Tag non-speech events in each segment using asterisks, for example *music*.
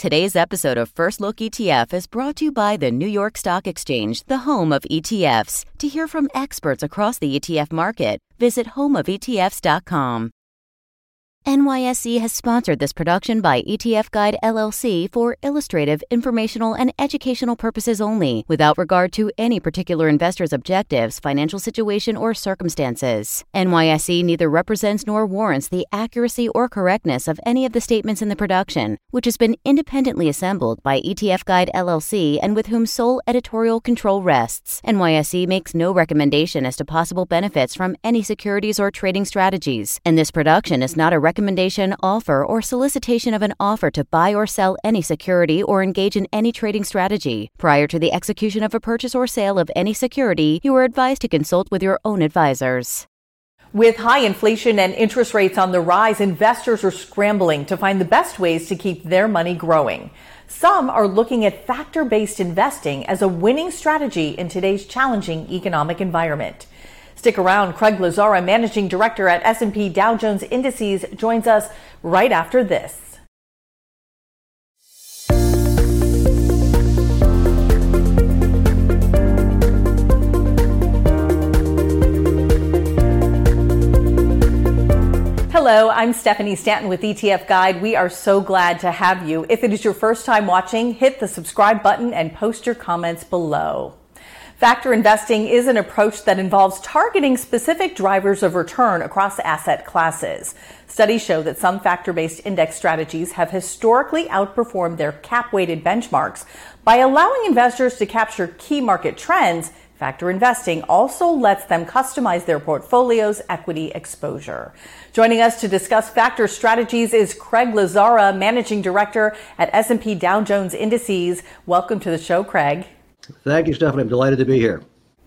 Today's episode of First Look ETF is brought to you by the New York Stock Exchange, the home of ETFs. To hear from experts across the ETF market, visit homeofetfs.com. NYSE has sponsored this production by ETF Guide LLC for illustrative, informational, and educational purposes only, without regard to any particular investor's objectives, financial situation, or circumstances. NYSE neither represents nor warrants the accuracy or correctness of any of the statements in the production, which has been independently assembled by ETF Guide LLC and with whom sole editorial control rests. NYSE makes no recommendation as to possible benefits from any securities or trading strategies, and this production is not a recommendation, offer, or solicitation of an offer to buy or sell any security or engage in any trading strategy. Prior to the execution of a purchase or sale of any security, you are advised to consult with your own advisors. With high inflation and interest rates on the rise, investors are scrambling to find the best ways to keep their money growing. Some are looking at factor-based investing as a winning strategy in today's challenging economic environment. Stick around. Craig Lazzara, managing director at S&P Dow Jones Indices, joins us right after this. Hello, I'm Stephanie Stanton with ETF Guide. We are so glad to have you. If it is your first time watching, hit the subscribe button and post your comments below. Factor investing is an approach that involves targeting specific drivers of return across asset classes. Studies show that some factor based index strategies have historically outperformed their cap weighted benchmarks. By allowing investors to capture key market trends, Factor investing also lets them customize their portfolio's equity exposure. Joining us to discuss factor strategies is Craig Lazzara, managing director at S&P Dow Jones Indices. Welcome to the show, Craig. Thank you, Stephanie. I'm delighted to be here.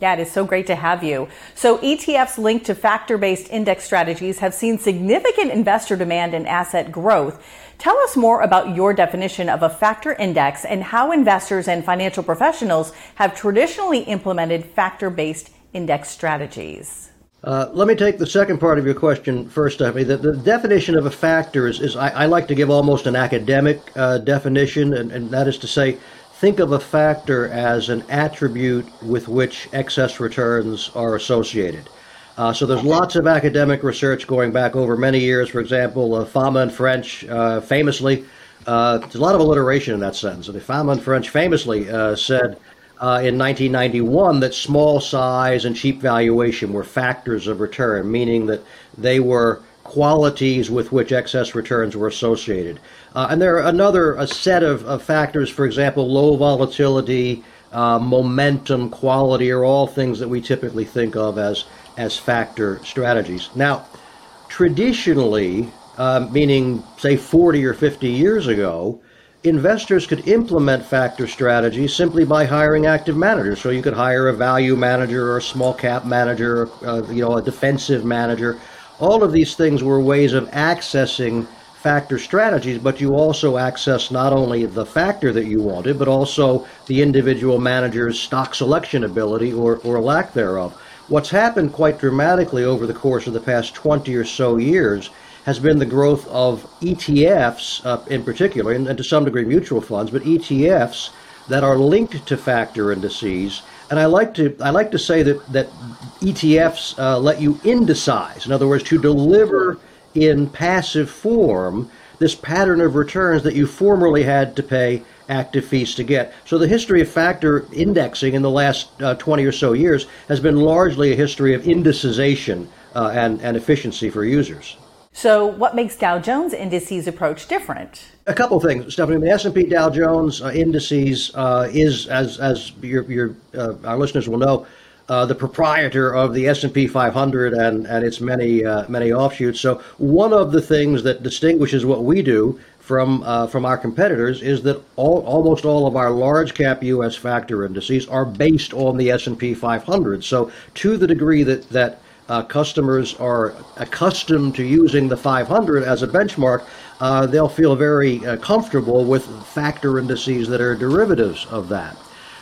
Yeah, it is so great to have you. So, ETFs linked to factor based index strategies have seen significant investor demand and asset growth. Tell us more about your definition of a factor index and how investors and financial professionals have traditionally implemented factor based index strategies. Uh, let me take the second part of your question first, Stephanie. The, the definition of a factor is, is I, I, like to give almost an academic uh, definition, and, and that is to say, think of a factor as an attribute with which excess returns are associated. Uh, so there's lots of academic research going back over many years. For example, uh, Fama and French uh, famously, uh, there's a lot of alliteration in that sentence. And Fama and French famously uh, said uh, in 1991 that small size and cheap valuation were factors of return, meaning that they were qualities with which excess returns were associated. Uh, and there are another a set of, of factors, for example, low volatility, uh, momentum, quality are all things that we typically think of as as factor strategies. Now, traditionally, uh, meaning say 40 or 50 years ago, investors could implement factor strategies simply by hiring active managers. So you could hire a value manager or a small cap manager, uh, you know, a defensive manager. All of these things were ways of accessing factor strategies, but you also access not only the factor that you wanted, but also the individual manager's stock selection ability or, or lack thereof. What's happened quite dramatically over the course of the past 20 or so years has been the growth of ETFs uh, in particular, and, and to some degree mutual funds, but ETFs that are linked to factor indices. And I like to I like to say that that ETFs uh, let you indicize. In other words, to deliver in passive form this pattern of returns that you formerly had to pay active fees to get. So the history of factor indexing in the last uh, 20 or so years has been largely a history of indicization uh, and, and efficiency for users. So, what makes Dow Jones Indices approach different? A couple of things, Stephanie. The S&P Dow Jones uh, Indices uh, is, as as your, your uh, our listeners will know, uh, the proprietor of the S&P 500 and, and its many uh, many offshoots. So one of the things that distinguishes what we do from uh, from our competitors is that all, almost all of our large cap U.S. factor indices are based on the S&P 500. So to the degree that that uh, customers are accustomed to using the 500 as a benchmark, uh, they'll feel very uh, comfortable with factor indices that are derivatives of that.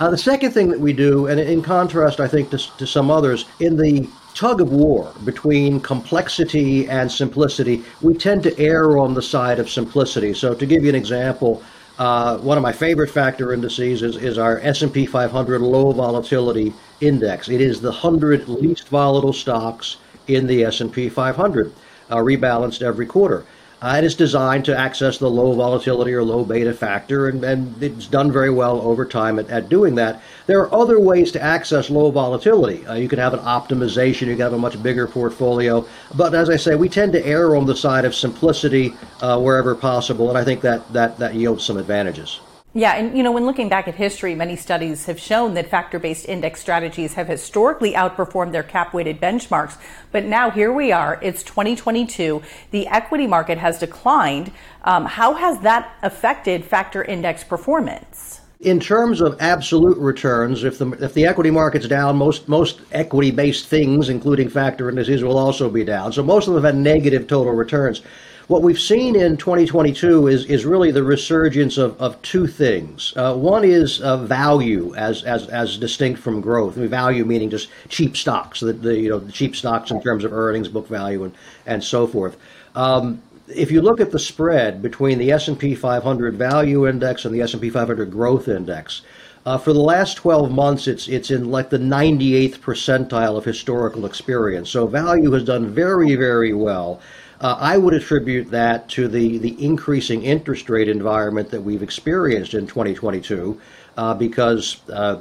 Uh, the second thing that we do, and in contrast, I think, to, to some others, in the tug of war between complexity and simplicity, we tend to err on the side of simplicity. So, to give you an example, Uh, one of my favorite factor indices is, is our S&P 500 low volatility index. It is the 100 least volatile stocks in the S&P 500, uh, rebalanced every quarter. Uh, and it's designed to access the low volatility or low beta factor, and, and it's done very well over time at, at, doing that. There are other ways to access low volatility. Uh, you can have an optimization, you can have a much bigger portfolio. But as I say, we tend to err on the side of simplicity uh, wherever possible, and I think that, that, that yields some advantages. Yeah, and you know, when looking back at history, many studies have shown that factor based index strategies have historically outperformed their cap weighted benchmarks. But now here we are, it's 2022. The equity market has declined. Um, how has that affected factor index performance? In terms of absolute returns, if the if the equity market's down, most most equity based things, including factor indices, will also be down. So most of them have negative total returns. What we've seen in 2022 is, is really the resurgence of, of two things. Uh, one is uh, value as, as, as distinct from growth. I mean, value meaning just cheap stocks, the, the, you know, the cheap stocks in terms of earnings, book value, and, and so forth. Um, if you look at the spread between the S&P 500 value index and the S&P 500 growth index, uh, for the last 12 months, it's it's in like the 98th percentile of historical experience. So value has done very, very well. Uh, I would attribute that to the, the increasing interest rate environment that we've experienced in 2022 uh, because uh,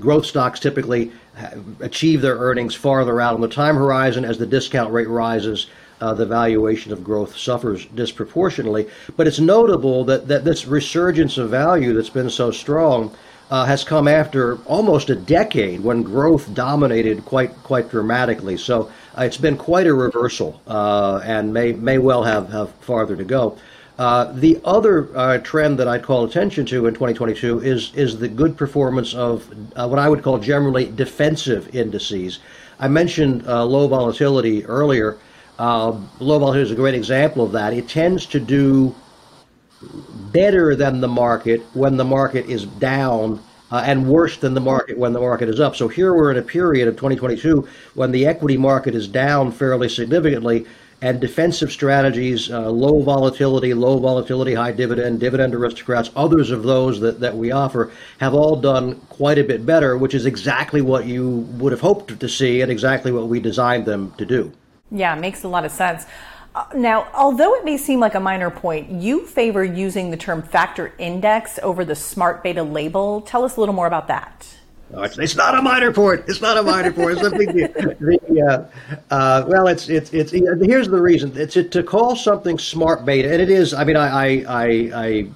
growth stocks typically achieve their earnings farther out on the time horizon as the discount rate rises. Uh, the valuation of growth suffers disproportionately. But it's notable that, that this resurgence of value that's been so strong uh, has come after almost a decade when growth dominated quite quite dramatically. So uh, it's been quite a reversal, uh, and may may well have have farther to go. Uh, the other uh, trend that I'd call attention to in 2022 is is the good performance of uh, what I would call generally defensive indices. I mentioned low volatility earlier. Um, low volatility is a great example of that. It tends to do better than the market when the market is down uh, and worse than the market when the market is up. So here we're in a period of 2022 when the equity market is down fairly significantly and defensive strategies, uh, low volatility, low volatility, high dividend, dividend aristocrats, others of those that, that we offer have all done quite a bit better, which is exactly what you would have hoped to see and exactly what we designed them to do. Yeah, makes a lot of sense. Uh, now, although it may seem like a minor point, you favor using the term factor index over the smart beta label. Tell us a little more about that. No, it's, it's, not a minor point. It's not a minor point. It's a big deal. *laughs* The, uh, uh, well, it's, it's, it's, here's the reason. It's to call something smart beta, and it is, I mean, I, I, I, I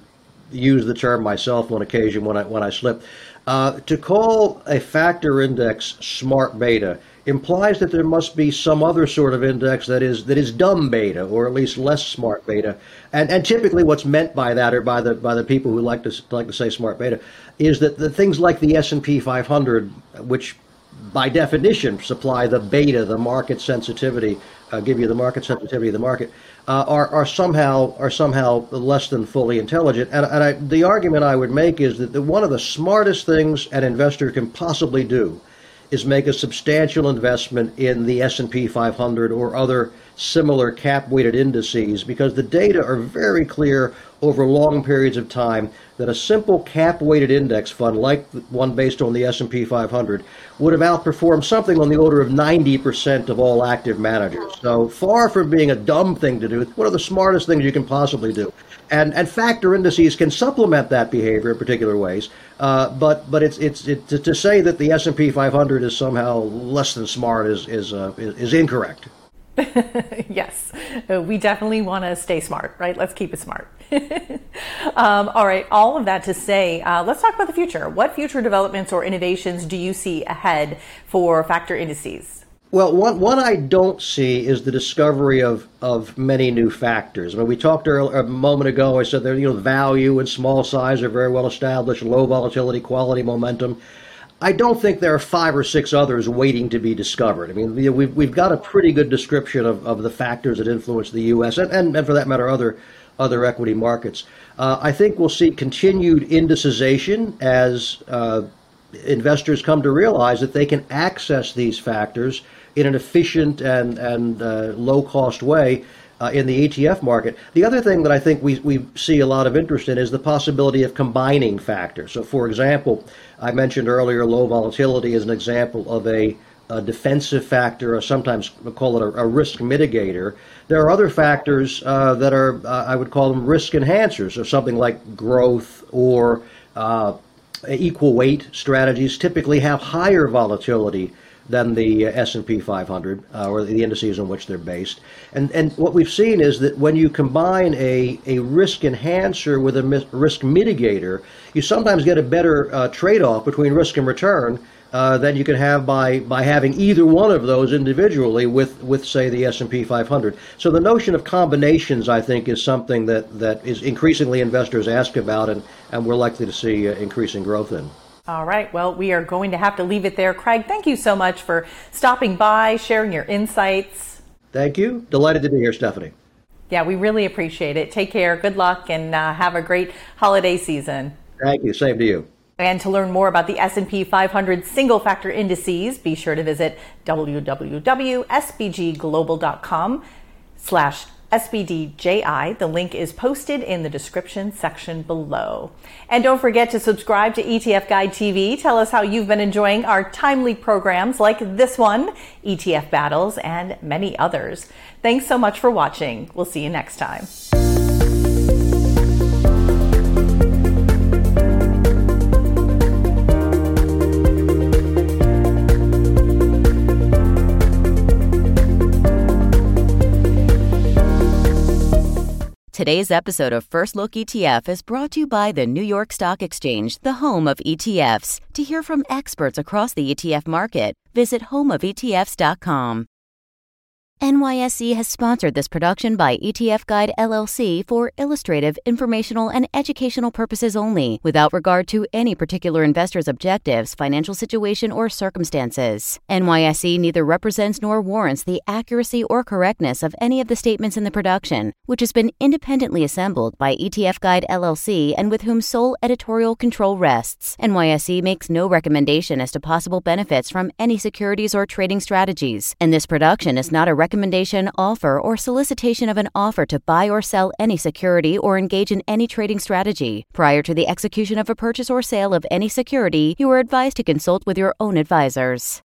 use the term myself on occasion when I, when I slip. Uh, to call a factor index smart beta implies that there must be some other sort of index that is that is dumb beta or at least less smart beta. And and typically what's meant by that or by the by the people who like to like to say smart beta is that the things like the S&P 500 which by definition supply the beta, the market sensitivity, uh, give you the market sensitivity of the market, uh, are, are somehow are somehow less than fully intelligent. And, and I, the argument I would make is that the, one of the smartest things an investor can possibly do is make a substantial investment in the S&P 500 or other similar cap weighted indices because the data are very clear over long periods of time that a simple cap weighted index fund like one based on the S&P 500 would have outperformed something on the order of 90% of all active managers. So far from being a dumb thing to do, it's one of the smartest things you can possibly do and and factor indices can supplement that behavior in particular ways. Uh, but but it's it's it, to, to, say that the S and P 500 is somehow less than smart is is uh, is, incorrect. *laughs* yes, uh, we definitely want to stay smart, right? Let's keep it smart. *laughs* um, all right, all of that to say, uh, let's talk about the future. What future developments or innovations do you see ahead for factor indices? Well, one, one I don't see is the discovery of, of many new factors. I mean, we talked earlier, a moment ago. I said that you know value and small size are very well established, low volatility, quality, momentum. I don't think there are five or six others waiting to be discovered. I mean, we've, we've got a pretty good description of, of the factors that influence the U.S. and, and, and for that matter, other other equity markets. Uh, I think we'll see continued indicization as uh, investors come to realize that they can access these factors in an efficient and, and uh, low cost way uh, in the ETF market. The other thing that I think we, we see a lot of interest in is the possibility of combining factors. So, for example, I mentioned earlier low volatility as an example of a, a defensive factor, or sometimes we call it a, a, risk mitigator. There are other factors uh, that are, uh, I would call them risk enhancers, or something like growth or uh, equal weight strategies typically have higher volatility than the S&P 500 uh, or the indices on which they're based. And and what we've seen is that when you combine a, a risk enhancer with a risk mitigator, you sometimes get a better uh, trade-off between risk and return uh, than you can have by by having either one of those individually with with say the S&P 500. So the notion of combinations, I think, is something that that is increasingly investors ask about, and and we're likely to see uh, increasing growth in. All right. Well, we are going to have to leave it there. Craig, thank you so much for stopping by, sharing your insights. Thank you. Delighted to be here, Stephanie. Yeah, we really appreciate it. Take care. Good luck, and uh, have a great holiday season. Thank you. Same to you. And to learn more about the S&P 500 single factor indices, be sure to visit www.spglobal.com slash SPDJI. The link is posted in the description section below. And don't forget to subscribe to ETF Guide TV. Tell us how you've been enjoying our timely programs like this one, ETF Battles, and many others. Thanks so much for watching. We'll see you next time. Today's episode of First Look ETF is brought to you by the New York Stock Exchange, the home of ETFs. To hear from experts across the ETF market, visit homeofetfs.com. NYSE has sponsored this production by ETF Guide LLC for illustrative, informational, and educational purposes only, without regard to any particular investor's objectives, financial situation, or circumstances. NYSE neither represents nor warrants the accuracy or correctness of any of the statements in the production, which has been independently assembled by ETF Guide LLC and with whom sole editorial control rests. NYSE makes no recommendation as to possible benefits from any securities or trading strategies, and this production is not a recommendation recommendation, offer, or solicitation of an offer to buy or sell any security or engage in any trading strategy. Prior to the execution of a purchase or sale of any security, you are advised to consult with your own advisors.